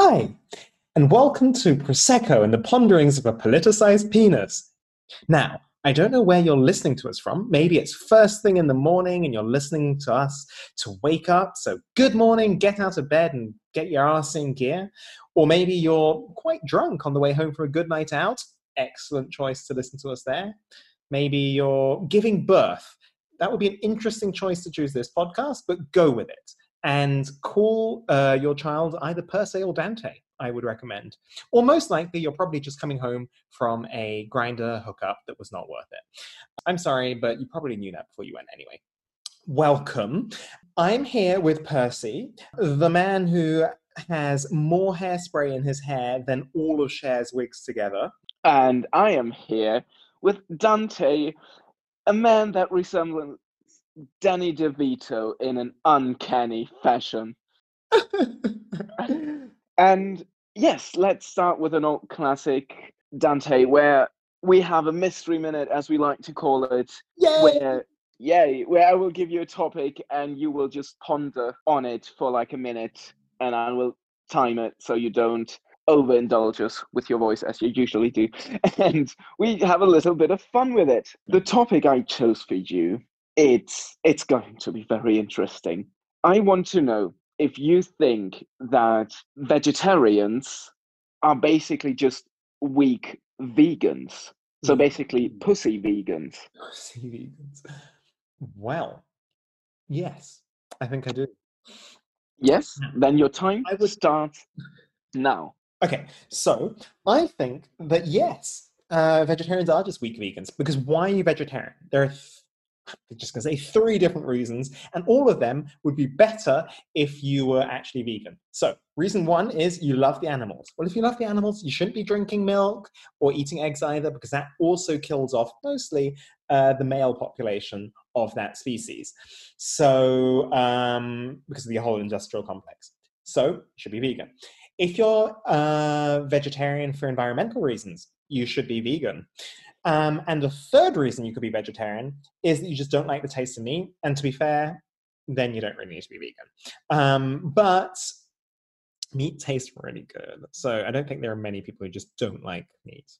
Hi, and welcome to Prosecco and the Ponderings of a Politicized Penis. Now, I don't know where you're listening to us from. Maybe it's first thing in the morning and you're listening to us to wake up. So, good morning, get out of bed and get your ass in gear. Or maybe you're quite drunk on the way home from a good night out. Excellent choice to listen to us there. Maybe you're giving birth. That would be an interesting choice to choose this podcast, but go with it and call uh, your child either Percy or Dante. I would recommend. Or most likely, you're probably just coming home from a Grindr hookup that was not worth it. I'm sorry, but you probably knew that before you went anyway. Welcome. I'm here with Percy, the man who has more hairspray in his hair than all of Cher's wigs together. And I am here with Dante, a man that resembles Danny DeVito in an uncanny fashion. and yes, let's start with an old classic, Dante, where we have a mystery minute, as we like to call it. Yay! Where, yay, where I will give you a topic and you will just ponder on it for like a minute, and I will time it so you don't overindulge us with your voice as you usually do. And we have a little bit of fun with it. The topic I chose for you it's it's going to be very interesting. I want to know if you think that vegetarians are basically just weak vegans. So basically, pussy vegans. Pussy vegans. Well, yes, I think I do. Yes, then your time I would- start now. Okay, so I think that yes, uh, vegetarians are just weak vegans because why are you vegetarian? There are I'm just going to say three different reasons, and all of them would be better if you were actually vegan. So, reason one is you love the animals. Well, if you love the animals, you shouldn't be drinking milk or eating eggs either, because that also kills off mostly uh, the male population of that species. So, um, because of the whole industrial complex. So, you should be vegan. If you're uh, vegetarian for environmental reasons, you should be vegan. Um, and the third reason you could be vegetarian is that you just don't like the taste of meat. And to be fair, then you don't really need to be vegan. Um, but meat tastes really good. So I don't think there are many people who just don't like meat.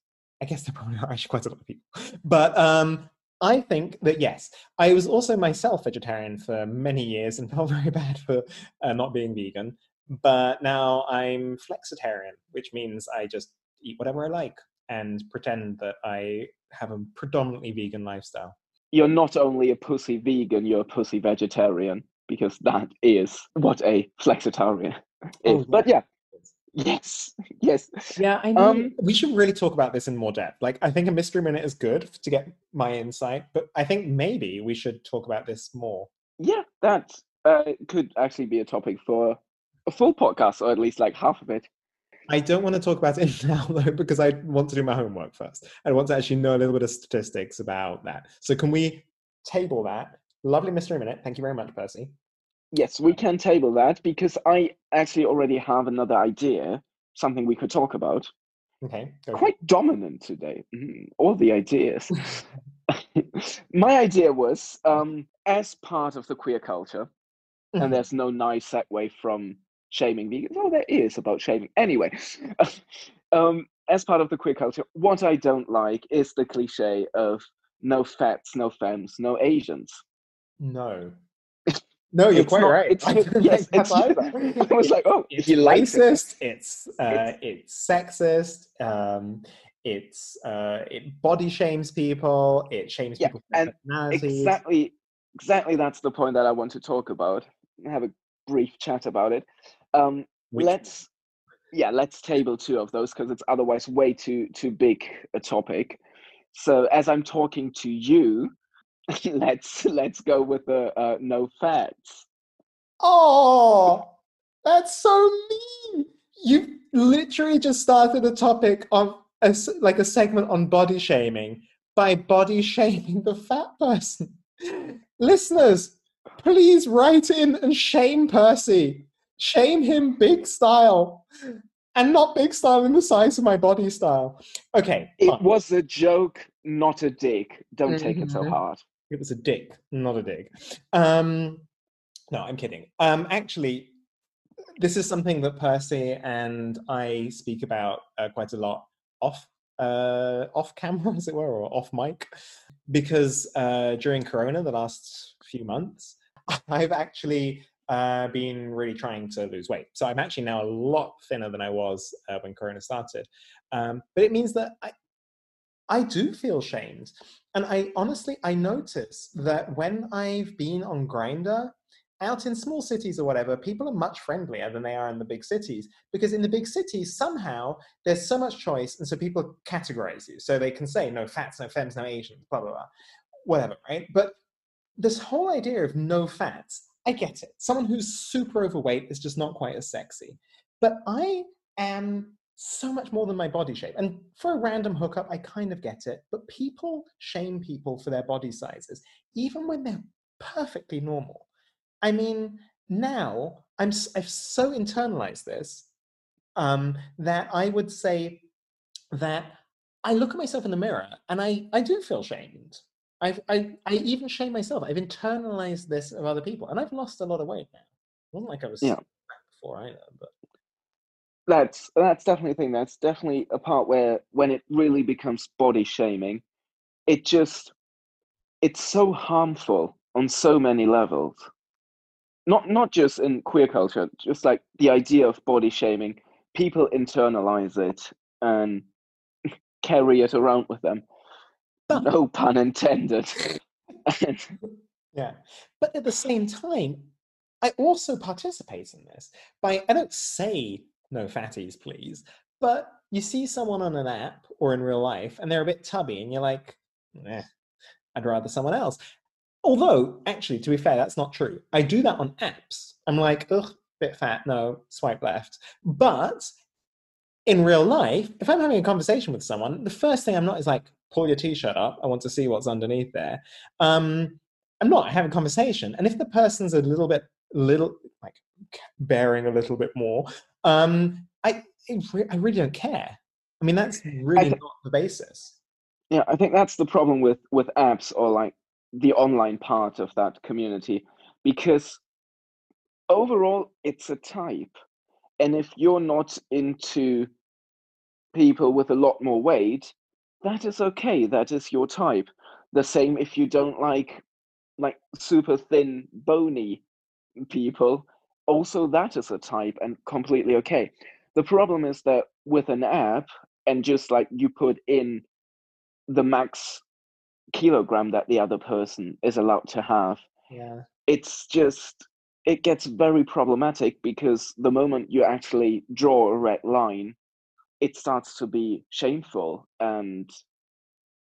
I guess there probably are actually quite a lot of people. But um, I think that yes, I was also myself vegetarian for many years and felt very bad for uh, not being vegan. But now I'm flexitarian, which means I just eat whatever I like and pretend that I have a predominantly vegan lifestyle. You're not only a pussy vegan, you're a pussy vegetarian, because that is what a flexitarian is. Oh, but yeah, yes, yes. Yeah, I know. Um, we should really talk about this in more depth. Like, I think a mystery minute is good to get my insight, but I think maybe we should talk about this more. Yeah, that uh, could actually be a topic for a full podcast, or at least like half of it. I don't want to talk about it now, though, because I want to do my homework first. I want to actually know a little bit of statistics about that. So, can we table that? Lovely mystery minute. Thank you very much, Percy. Yes, we can table that because I actually already have another idea, something we could talk about. Okay. go for it. Quite dominant today. Mm, all the ideas. My idea was um, as part of the queer culture, and there's no nice segue from shaming vegans. Oh, there is about shaming. Anyway, um, as part of the queer culture, what I don't like is the cliche of no fats, no femmes, no Asians. No. No, you're It's quite not- right. it's I not- don't yes, it's either. I was like, oh, it's likes racist. It's uh, it's sexist. Um, it's uh, it body shames people. It shames Yeah, people and. Exactly, exactly. That's the point that I want to talk about. Have a brief chat about it. Um, Which- let's, yeah, let's table two of those because it's otherwise way too too big a topic. So as I'm talking to you, let's let's go with the uh, no fats. Oh, that's so mean. You literally just started a topic of a s like a segment on body shaming by body shaming the fat person. Listeners, please write in and shame Percy. Shame him big style. And not big style in the size of my body style. Okay. It fine. was a joke, not a dick. Don't take it so Mhm. hard. It was a dick, not a dig. Um, no, I'm kidding. Um, actually, this is something that Percy and I speak about uh, quite a lot off uh, off camera, as it were, or off mic, because uh, during Corona, the last few months, I've actually uh, been really trying to lose weight. So I'm actually now a lot thinner than I was uh, when Corona started. Um, but it means that I, I do feel shamed. And I honestly, I notice that when I've been on Grindr, out in small cities or whatever, people are much friendlier than they are in the big cities. Because in the big cities, somehow there's so much choice, and so people categorize you. So they can say no fats, no femmes, no Asians, blah blah blah, whatever, right? But this whole idea of no fats, I get it. Someone who's super overweight is just not quite as sexy. But I am so much more than my body shape. And for a random hookup, I kind of get it. But people shame people for their body sizes, even when they're perfectly normal. I mean, now I'm I've so internalized this um, that I would say that I look at myself in the mirror and I I do feel shamed. I've, I I even shame myself. I've internalized this of other people, and I've lost a lot of weight now. It wasn't like I was Yeah. before either, but That's that's definitely a thing. That's definitely a part where when it really becomes body shaming, it just it's so harmful on so many levels. Not not just in queer culture, just like the idea of body shaming. People internalize it and carry it around with them. But- No pun intended. Yeah. But at the same time, I also participate in this by, I don't say no fatties, please, but you see someone on an app or in real life and they're a bit tubby and you're like, eh, I'd rather someone else. Although, actually, to be fair, that's not true. I do that on apps. I'm like, ugh, bit fat, no, swipe left. But in real life, if I'm having a conversation with someone, the first thing I'm not is like, pull your t-shirt up. I want to see what's underneath there. Um, I'm not. having a conversation, and if the person's a little bit, little like bearing a little bit more, um, I re- I really don't care. I mean, that's really not the basis. Yeah, I think that's the problem with with apps or like the online part of that community because overall it's a type. And if you're not into people with a lot more weight, that is okay. That is your type. The same if you don't like like super thin bony people, also that is a type and completely okay. The problem is that with an app and just like you put in the max kilogram that the other person is allowed to have Yeah. it's just it gets very problematic because the moment you actually draw a red line it starts to be shameful and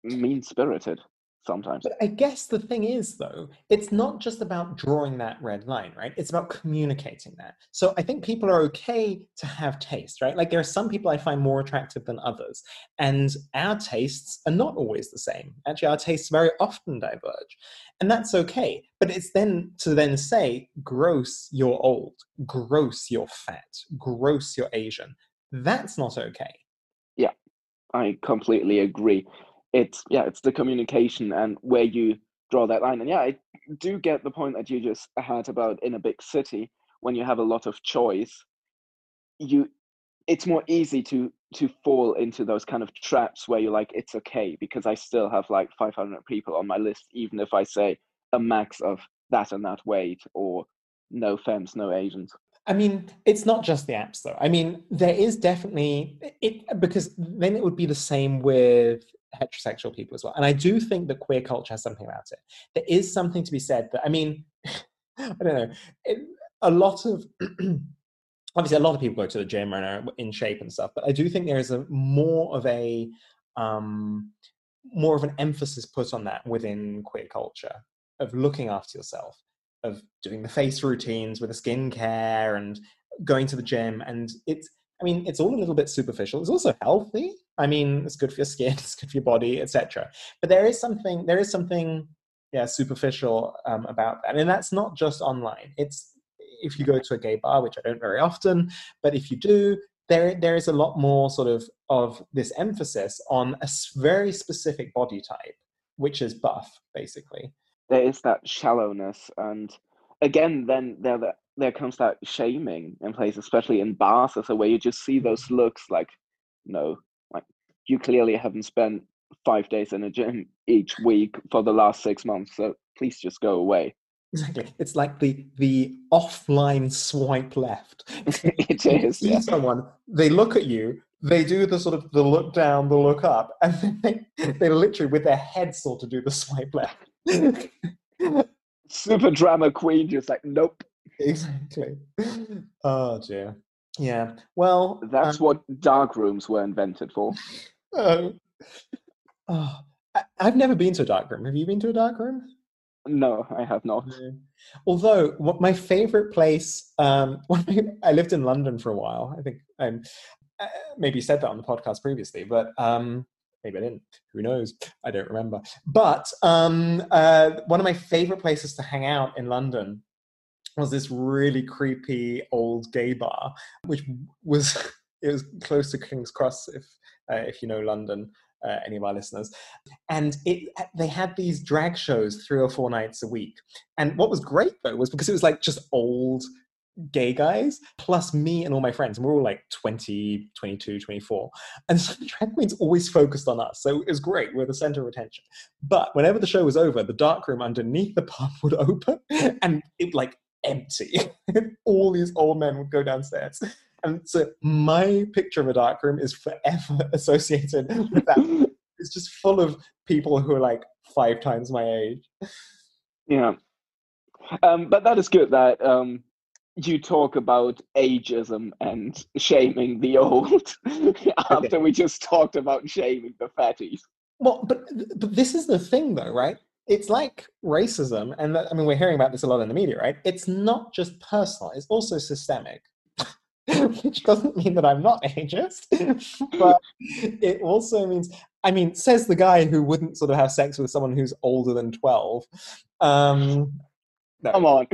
mean spirited sometimes But I guess the thing is, though, it's not just about drawing that red line, right? It's about communicating that. So I think people are okay to have taste, right? Like there are some people I find more attractive than others, and our tastes are not always the same. Actually, our tastes very often diverge, and that's okay. But it's then to then say, gross, you're old, gross, you're fat, gross, you're Asian. That's not okay. Yeah, I completely agree it's yeah it's the communication and where you draw that line and yeah i do get the point that you just had about in a big city when you have a lot of choice you it's more easy to to fall into those kind of traps where you're like it's okay because i still have like 500 people on my list even if i say a max of that and that weight or no femmes no asians I mean, it's not just the apps, though. I mean, there is definitely it because then it would be the same with heterosexual people as well. And I do think that queer culture has something about it. There is something to be said that I mean, I don't know. It, a lot of obviously a lot of people go to the gym and are in shape and stuff, but I do think there is a more of a um, more of an emphasis put on that within queer culture of looking after yourself of doing the face routines with the skincare and going to the gym and it's i mean it's all a little bit superficial. It's also healthy. I mean it's good for your skin it's good for your body etc but there is something there is something yeah superficial um, about that. And that's not just online. It's if you go to a gay bar which i don't very often but if you do there there is a lot more sort of of this emphasis on a very specific body type which is buff basically there is that shallowness and again then there the there comes that shaming in place, especially in bars, so where you just see those looks like, no, like you clearly haven't spent five days in a gym each week for the last six months, so please just go away. Exactly. It's like the the offline swipe left. it is. see Yeah. someone, they look at you, they do the sort of the look down, the look up, and they, they literally with their head sort of do the swipe left. Super drama queen, just like, nope. exactly. Oh dear. Yeah. Well, That's um, what dark rooms were invented for. oh, oh, I, I've never been to a dark room. Have you been to a dark room? No, I have not. No. Although what my favorite place, um, when I, I lived in London for a while. I think I uh, maybe said that on the podcast previously, but um, maybe I didn't. Who knows? I don't remember. But um, uh, one of my favorite places to hang out in London was this really creepy old gay bar, which was it was close to King's Cross, if uh, if you know London. Uh, any of our listeners, and it they had these drag shows three or four nights a week. And what was great though was because it was like just old gay guys plus me and all my friends and we're all like 20 22 24 and so the drag queens always focused on us so it was great we're the center of attention. But whenever the show was over the dark room underneath the pub would open and it would like empty. All these old men would go downstairs. And so my picture of a dark room is forever associated with that. It's just full of people who are like five times my age. Yeah. Um, but that is good that um, you talk about ageism and shaming the old after we just talked about shaming the fatties. Well, but but this is the thing, though, right? It's like racism, and that, I mean, we're hearing about this a lot in the media, right? It's not just personal; it's also systemic. Which doesn't mean that I'm not ageist, but it also means, I mean, says the guy who wouldn't sort of have sex with someone who's older than twelve. Um, no, Come on.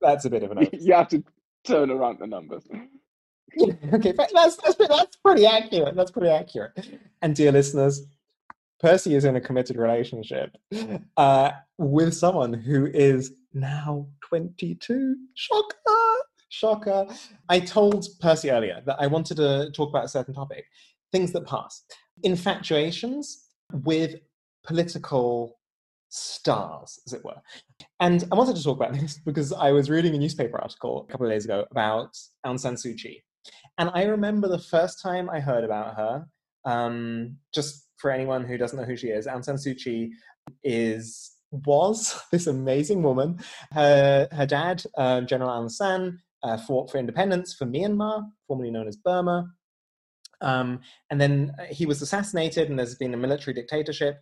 That's a bit of an. you have to turn around the numbers. okay, that's that's that's pretty accurate. That's pretty accurate. And dear listeners, Percy is in a committed relationship uh, with someone who is now 22. Shocker! Shocker. I told Percy earlier that I wanted to talk about a certain topic things that pass. Infatuations with political stars, as it were. And I wanted to talk about this because I was reading a newspaper article a couple of days ago about Aung San Suu Kyi. And I remember the first time I heard about her, um, just for anyone who doesn't know who she is, Aung San Suu Kyi is was this amazing woman. Her her dad, uh, General Aung San, uh, fought for independence for Myanmar, formerly known as Burma. Um, and then he was assassinated, and there's been a military dictatorship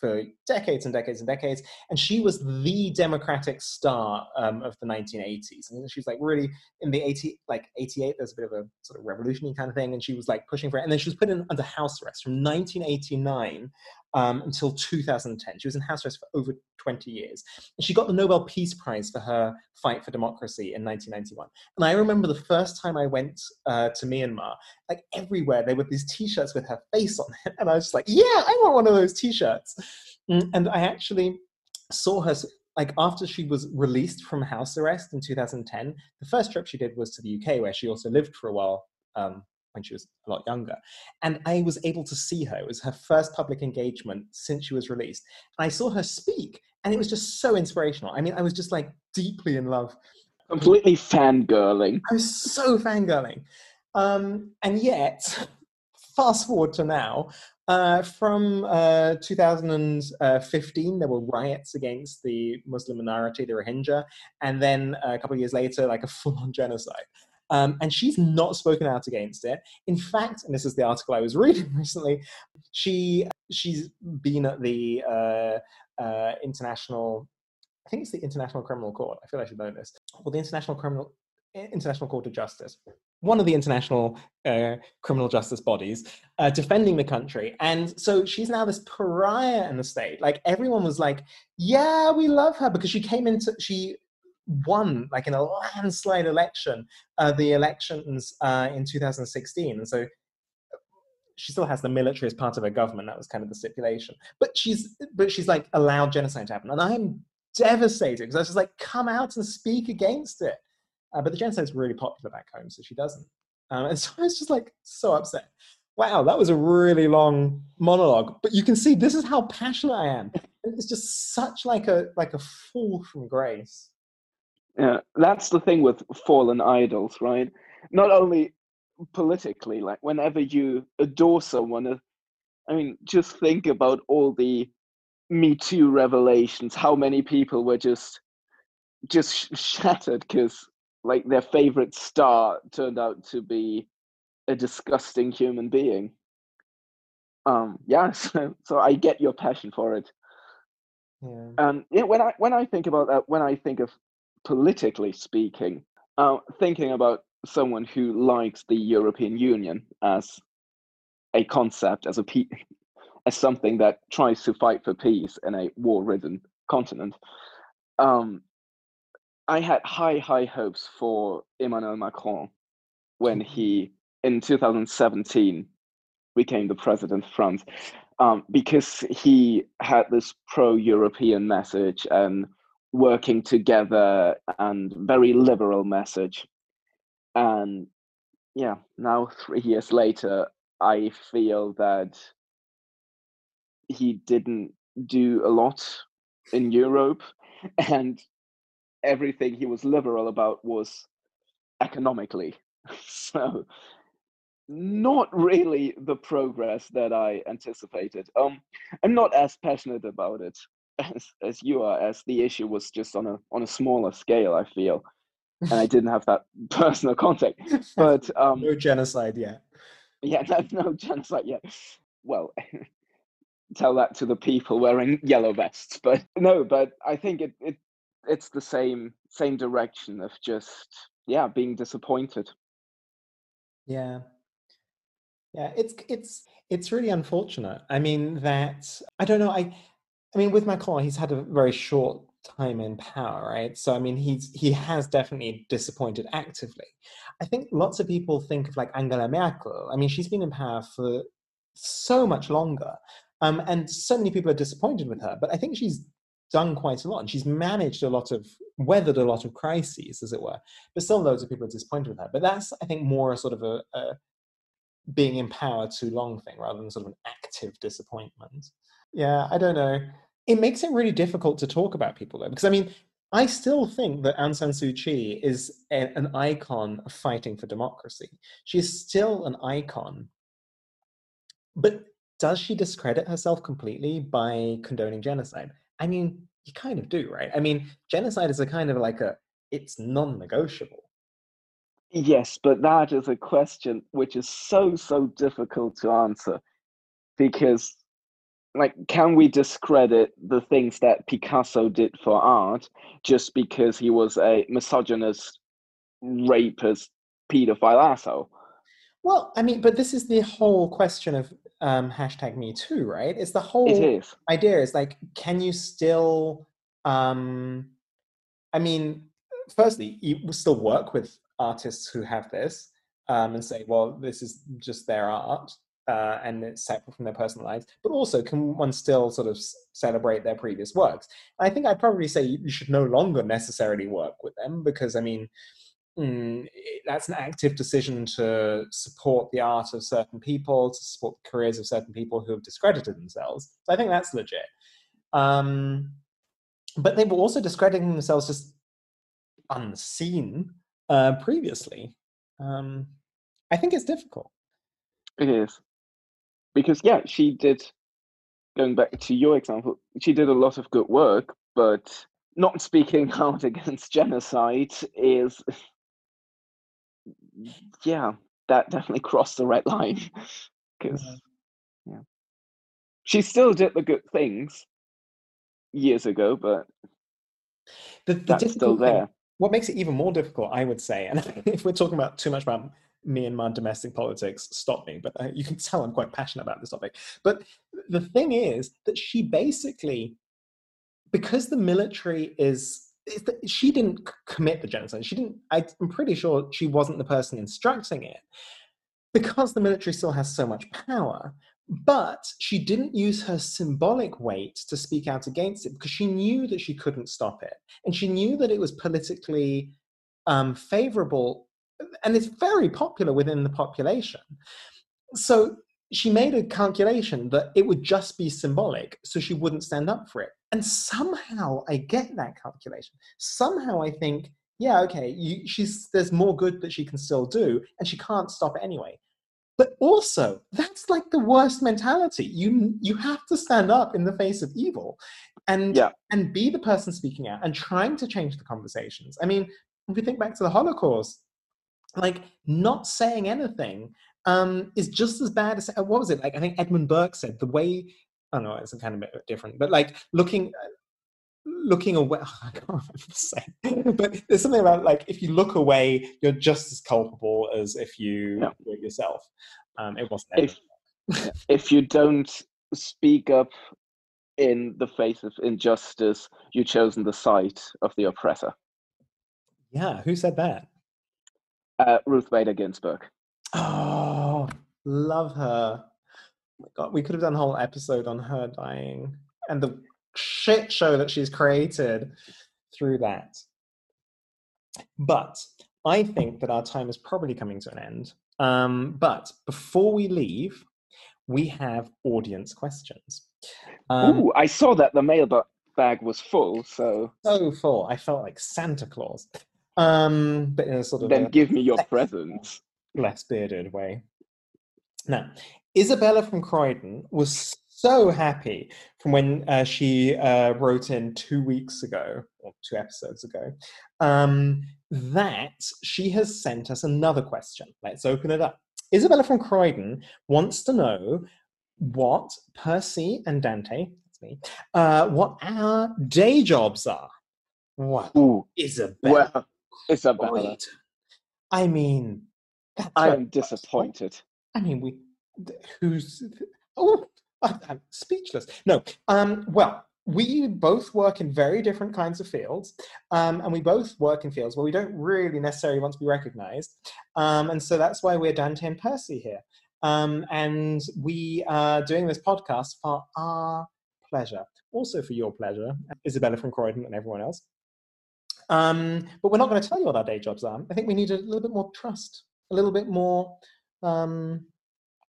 for decades and decades and decades. And she was the democratic star um, of the 1980s. And she was like really in the 80, like 88, there's a bit of a sort of revolutionary kind of thing. And she was like pushing for it. And then she was put in under house arrest from 1989 um, until 2010. She was in house arrest for over 20 years. And she got the Nobel Peace Prize for her fight for democracy in 1991. And I remember the first time I went uh, to Myanmar, like everywhere, there were these t-shirts with her face on it. And I was just like, yeah, I want one of those t-shirts. Mm, And I actually saw her, like after she was released from house arrest in 2010, the first trip she did was to the UK, where she also lived for a while um, when she was a lot younger. And I was able to see her. It was her first public engagement since she was released. And I saw her speak, and it was just so inspirational. I mean, I was just like deeply in love. Completely fangirling. I was so fangirling. Um, and yet, fast forward to now, uh, from uh, 2015, there were riots against the Muslim minority, the Rohingya, and then a couple of years later, like a full on genocide. Um, and she's not spoken out against it. In fact, and this is the article I was reading recently, she she's been at the uh, uh, international, I think it's the International Criminal Court. I feel I should know this. Well, the International Criminal International Court of Justice, one of the international uh, criminal justice bodies, uh, defending the country. And so she's now this pariah in the state. Like everyone was like, "Yeah, we love her," because she came into she won like in a landslide election uh, the elections uh, in 2016 and so she still has the military as part of her government that was kind of the stipulation but she's but she's like allowed genocide to happen and i'm devastated because i was just like come out and speak against it Uh, but the genocide's really popular back home, so she doesn't. Um, and so I was just like so upset. Wow, that was a really long monologue. But you can see this is how passionate I am. It's just such like a like a fall from grace. Yeah, that's the thing with fallen idols, right? Not only politically, like whenever you adore someone, uh, I mean, just think about all the Me Too revelations. How many people were just just shattered because like their favorite star turned out to be a disgusting human being. Um, yeah, so, so I get your passion for it. Yeah. Um, yeah, when I when I think about that, when I think of politically speaking, uh, thinking about someone who likes the European Union as a concept, as a pe- as something that tries to fight for peace in a war-ridden continent, um, I had high high hopes for Emmanuel Macron when he in 2017 became the president of France um, because he had this pro-European message and working together and very liberal message. And yeah, now three years later, I feel that he didn't do a lot in Europe, and everything he was liberal about was economically. So not really the progress that I anticipated. Um, I'm not as passionate about it as, as you are, as the issue was just on a on a smaller scale. I feel, and I didn't have that personal contact. But um, no genocide yet. Yeah, no, no genocide yet. Well, tell that to the people wearing yellow vests. But no, but I think it, it it's the same same direction of just yeah being disappointed. Yeah, yeah, it's it's it's really unfortunate. I mean that I don't know. I I mean with Macron, he's had a very short time in power, right? So I mean he's he has definitely disappointed actively. I think lots of people think of like Angela Merkel. I mean she's been in power for so much longer, um, and many people are disappointed with her. But I think she's done quite a lot, and she's managed a lot of weathered a lot of crises, as it were. But still, loads of people are disappointed with her. But that's I think more a sort of a, a being in power too long thing rather than sort of an active disappointment. Yeah, I don't know. It makes it really difficult to talk about people though, because I mean, I still think that Aung San Suu Kyi is a, an icon of fighting for democracy. She is still an icon. But does she discredit herself completely by condoning genocide? I mean, you kind of do, right? I mean, genocide is a kind of like a, it's non negotiable. Yes, but that is a question which is so, so difficult to answer because, like, can we discredit the things that Picasso did for art just because he was a misogynist, rapist, pedophile asshole? Well, I mean, but this is the whole question of um, hashtag Me Too, right? It's the whole It is. idea is like, can you still, um, I mean, firstly, you still work with artists who have this um, and say, well, this is just their art uh, and separate from their personal lives, but also can one still sort of celebrate their previous works? I think I'd probably say you should no longer necessarily work with them because, I mean, mm, that's an active decision to support the art of certain people, to support the careers of certain people who have discredited themselves. So I think that's legit. Um, but they were also discrediting themselves just unseen uh, previously. Um, I think it's difficult. It is. Because, yeah, she did, going back to your example, she did a lot of good work, but not speaking out against genocide is, yeah, that definitely crossed the red line. Because, yeah. Mm-hmm. yeah. She still did the good things years ago, but the, the that's still there. Thing, what makes it even more difficult, I would say, and if we're talking about too much about Myanmar domestic politics, stop me. But uh, you can tell I'm quite passionate about this topic. But the thing is that she basically, because the military is, is that she didn't commit the genocide. She didn't. I'm pretty sure she wasn't the person instructing it. Because the military still has so much power, but she didn't use her symbolic weight to speak out against it because she knew that she couldn't stop it. And she knew that it was politically um, favorable, and it's very popular within the population. So she made a calculation that it would just be symbolic, so she wouldn't stand up for it. And somehow I get that calculation. Somehow I think, yeah, okay, you, she's there's more good that she can still do, and she can't stop it anyway. But also, that's like the worst mentality. You you have to stand up in the face of evil, and Yeah. and be the person speaking out and trying to change the conversations. I mean, if you think back to the Holocaust, like not saying anything um, is just as bad as uh, what was it like? I think Edmund Burke said the way. I don't know it's a kind of different, but like looking uh, looking away. I can't remember the saying, but there's something about like if you look away, you're just as culpable as if you Yeah. do it yourself. Um, it wasn't. If- if you don't speak up in the face of injustice, you've chosen the side of the oppressor. yeah, who said that? Uh, Ruth Bader Ginsburg. Oh, love her. Oh God, we could have done a whole episode on her dying and the shit show that she's created through that. But I think that our time is probably coming to an end. Um, but before we leave, we have audience questions. Um, Ooh, I saw that the mailbag bag was full, so so full. I felt like Santa Claus, um, but in a sort of then a- give me your Thanks. presents. less bearded way. Now, Isabella from Croydon was so happy from when uh, she uh, wrote in two weeks ago, or two episodes ago, um, that she has sent us another question. Let's open it up. Isabella from Croydon wants to know what Percy and Dante, that's me, uh, what our day jobs are. What? Ooh, Isabella. well, Isabella, Croydon. I mean, I am disappointed. I mean, we who's oh, I, I'm speechless. No, um, well, we both work in very different kinds of fields, um, and we both work in fields where we don't really necessarily want to be recognized, um, and so that's why we're Dante and Percy here, um, and we are doing this podcast for our pleasure, also for your pleasure, Isabella from Croydon and everyone else. Um, but we're not going to tell you what our day jobs are. I think we need a little bit more trust, a little bit more. Um,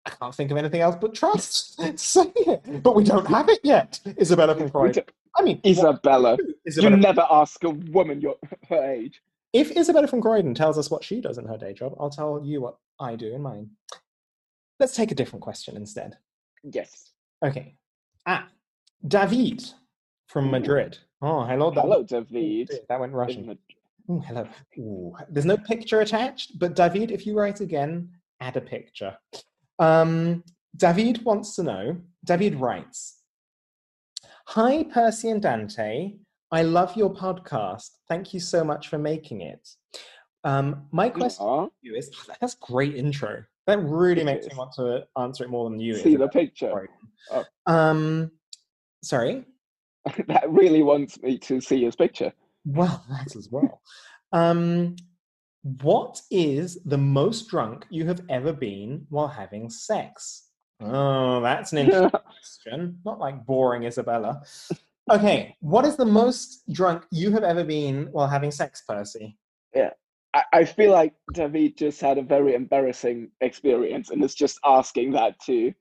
I can't think of anything else but trust. But we don't have it yet. Isabella from We Croydon. mean, Isabella, you Isabella, never ask a woman your her age. if Isabella from Croydon tells us what she does in her day job, I'll tell you what I do in mine. Let's take a different question instead. Yes. Okay. Ah, David from Madrid. Oh, hello, David. Hello, Oh, David. dear, That went Russian. In the- Ooh, hello. Ooh, there's no picture attached, but David, if you write again, add a picture. Um, David wants to know. David writes, "Hi, Percy and Dante. I love your podcast. Thank you so much for making it. Um, my question Aw, to you is that's great intro. That really It makes me want to answer it more than you. see the picture. Oh. Um, sorry. that really wants me to see his picture. Well, that as well. Um, what is the most drunk you have ever been while having sex? Oh, that's an interesting question. Not like boring Isabella. Okay, what is the most drunk you have ever been while having sex, Percy? I, I feel like David just had a very embarrassing experience and is just asking that to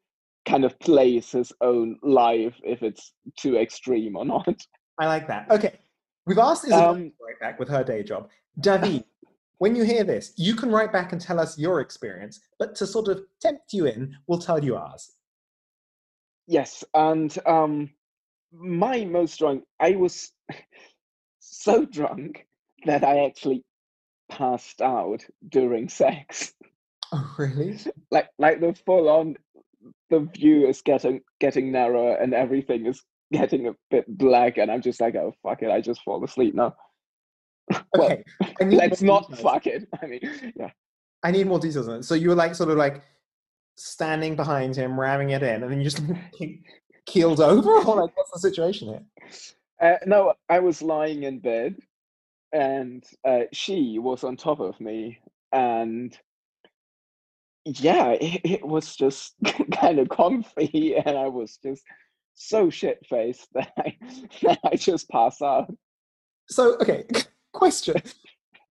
kind of place his own life if it's too extreme or not. I like that. Okay, we've asked Isabella Um, to write back with her day job. David, when you hear this, you can write back and tell us your experience, but to sort of tempt you in, we'll tell you ours. Yes, and um, my most drunk, I was so drunk that I actually passed out during sex. Oh, really? Like, like the full on, the view is getting getting narrower and everything is getting a bit black, and I'm just like, oh fuck it, I just fall asleep now. Well, Okay. I Let's not details. fuck it. I mean, yeah. I need more details on it. So you were like sort of like standing behind him, ramming it in, and then you just keeled over, or like what's the situation here? Uh, no, I was lying in bed, and uh, she was on top of me, and yeah, it, it was just kind of comfy, and I was just so shit faced that I that I just passed out. So okay, question: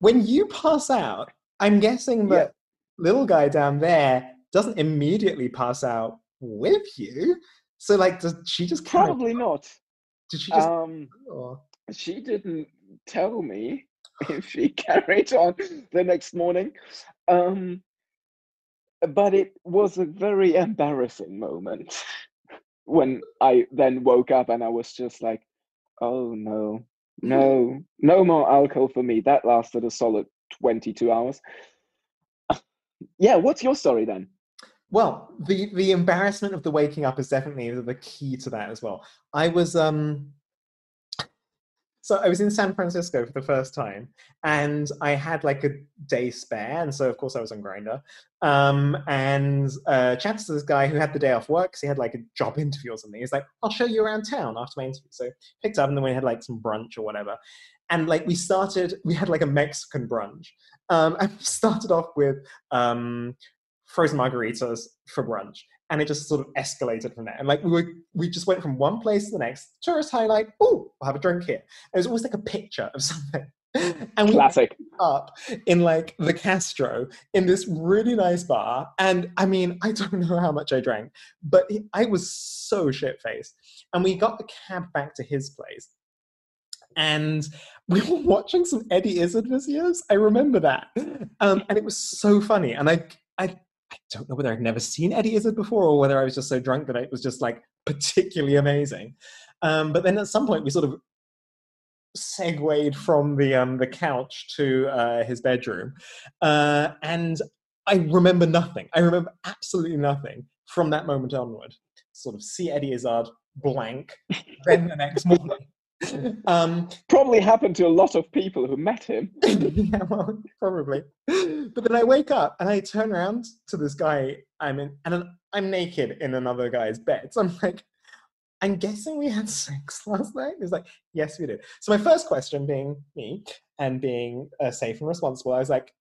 when you pass out, I'm guessing Yeah. that little guy down there doesn't immediately pass out with you. So, like, does she just? Probably not. Did she just? Um, or- she didn't tell me if she carried on the next morning. Um, but it was a very embarrassing moment when I then woke up and I was just like, oh no, no, no more alcohol for me. That lasted a solid 22 hours. yeah, what's your story then? Well, the the embarrassment of the waking up is definitely the key to that as well. I was um so I was in San Francisco for the first time and I had like a day spare and so of course I was on Grindr. Um and uh chatted to this guy who had the day off work because he had like a job interview or something. He's like, I'll show you around town after my interview. So picked up and then we had like some brunch or whatever. And like we started, we had like a Mexican brunch. Um we started off with um frozen margaritas for brunch and it just sort of escalated from there and like we were we just went from one place to the next tourist highlight oh we'll have a drink here it was always like a picture of something and we Classic. up in like the Castro in this really nice bar. And I mean, I don't know how much I drank, but I was so shit faced. And we got the cab back to his place. And we were watching some Eddie Izzard videos. I remember that. Um, and it was so funny. And I, I, I don't know whether I'd never seen Eddie Izzard before or whether I was just so drunk that it was just like particularly amazing. Um, but then at some point we sort of segued from the um, the couch to uh, his bedroom, uh, and I remember nothing. I remember absolutely nothing from that moment onward. Sort of see Eddie Izzard blank. then the next morning. Um, Probably happened to a lot of people who met him. yeah, well, probably. But then I wake up and I turn around to this guy I'm in, and I'm naked in another guy's bed. So I'm like, I'm guessing we had sex last night. He's like, yes, we did. So my first question, being me and being uh, safe and responsible, I was like,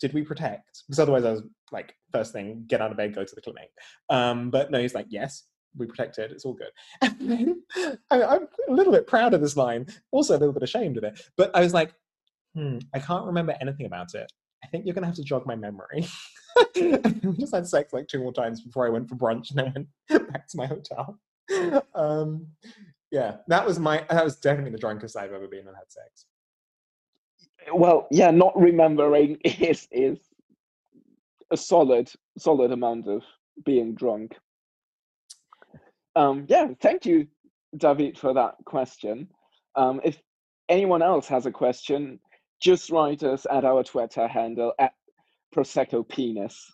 did we protect? Because otherwise, I was like, first thing, get out of bed, go to the clinic. Um, but no, he's like, yes, we protected. It's all good. Then I, I'm a little bit proud of this line, also a little bit ashamed of it. But I was like, hmm, I can't remember anything about it. I think you're gonna have to jog my memory. We just had sex like two more times before I went for brunch and then went back to my hotel. Um, yeah, that was my that was definitely the drunkest I've ever been and had sex. Well, yeah, not remembering is is a solid solid amount of being drunk. Um, yeah, thank you, David, for that question. Um, if anyone else has a question, just write us at our Twitter handle at Prosecco Penis.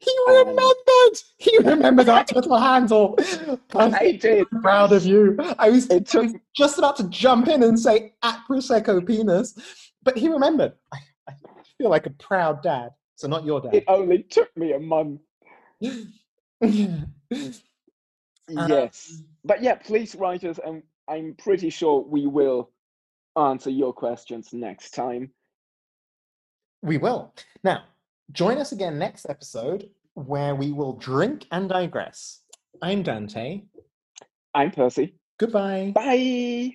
He Um, remembered. He remembered that Twitter handle. I'm I did. proud of you. I was, It I was just about to jump in and say at Prosecco penis, but he remembered. I, I feel like a proud dad. So not your dad. it only took me a month. Um, Yes. But yeah, please write us, and I'm pretty sure we will answer your questions next time. We will. Now, join us again next episode where we will drink and digress. I'm Dante. I'm Percy. Goodbye. Bye.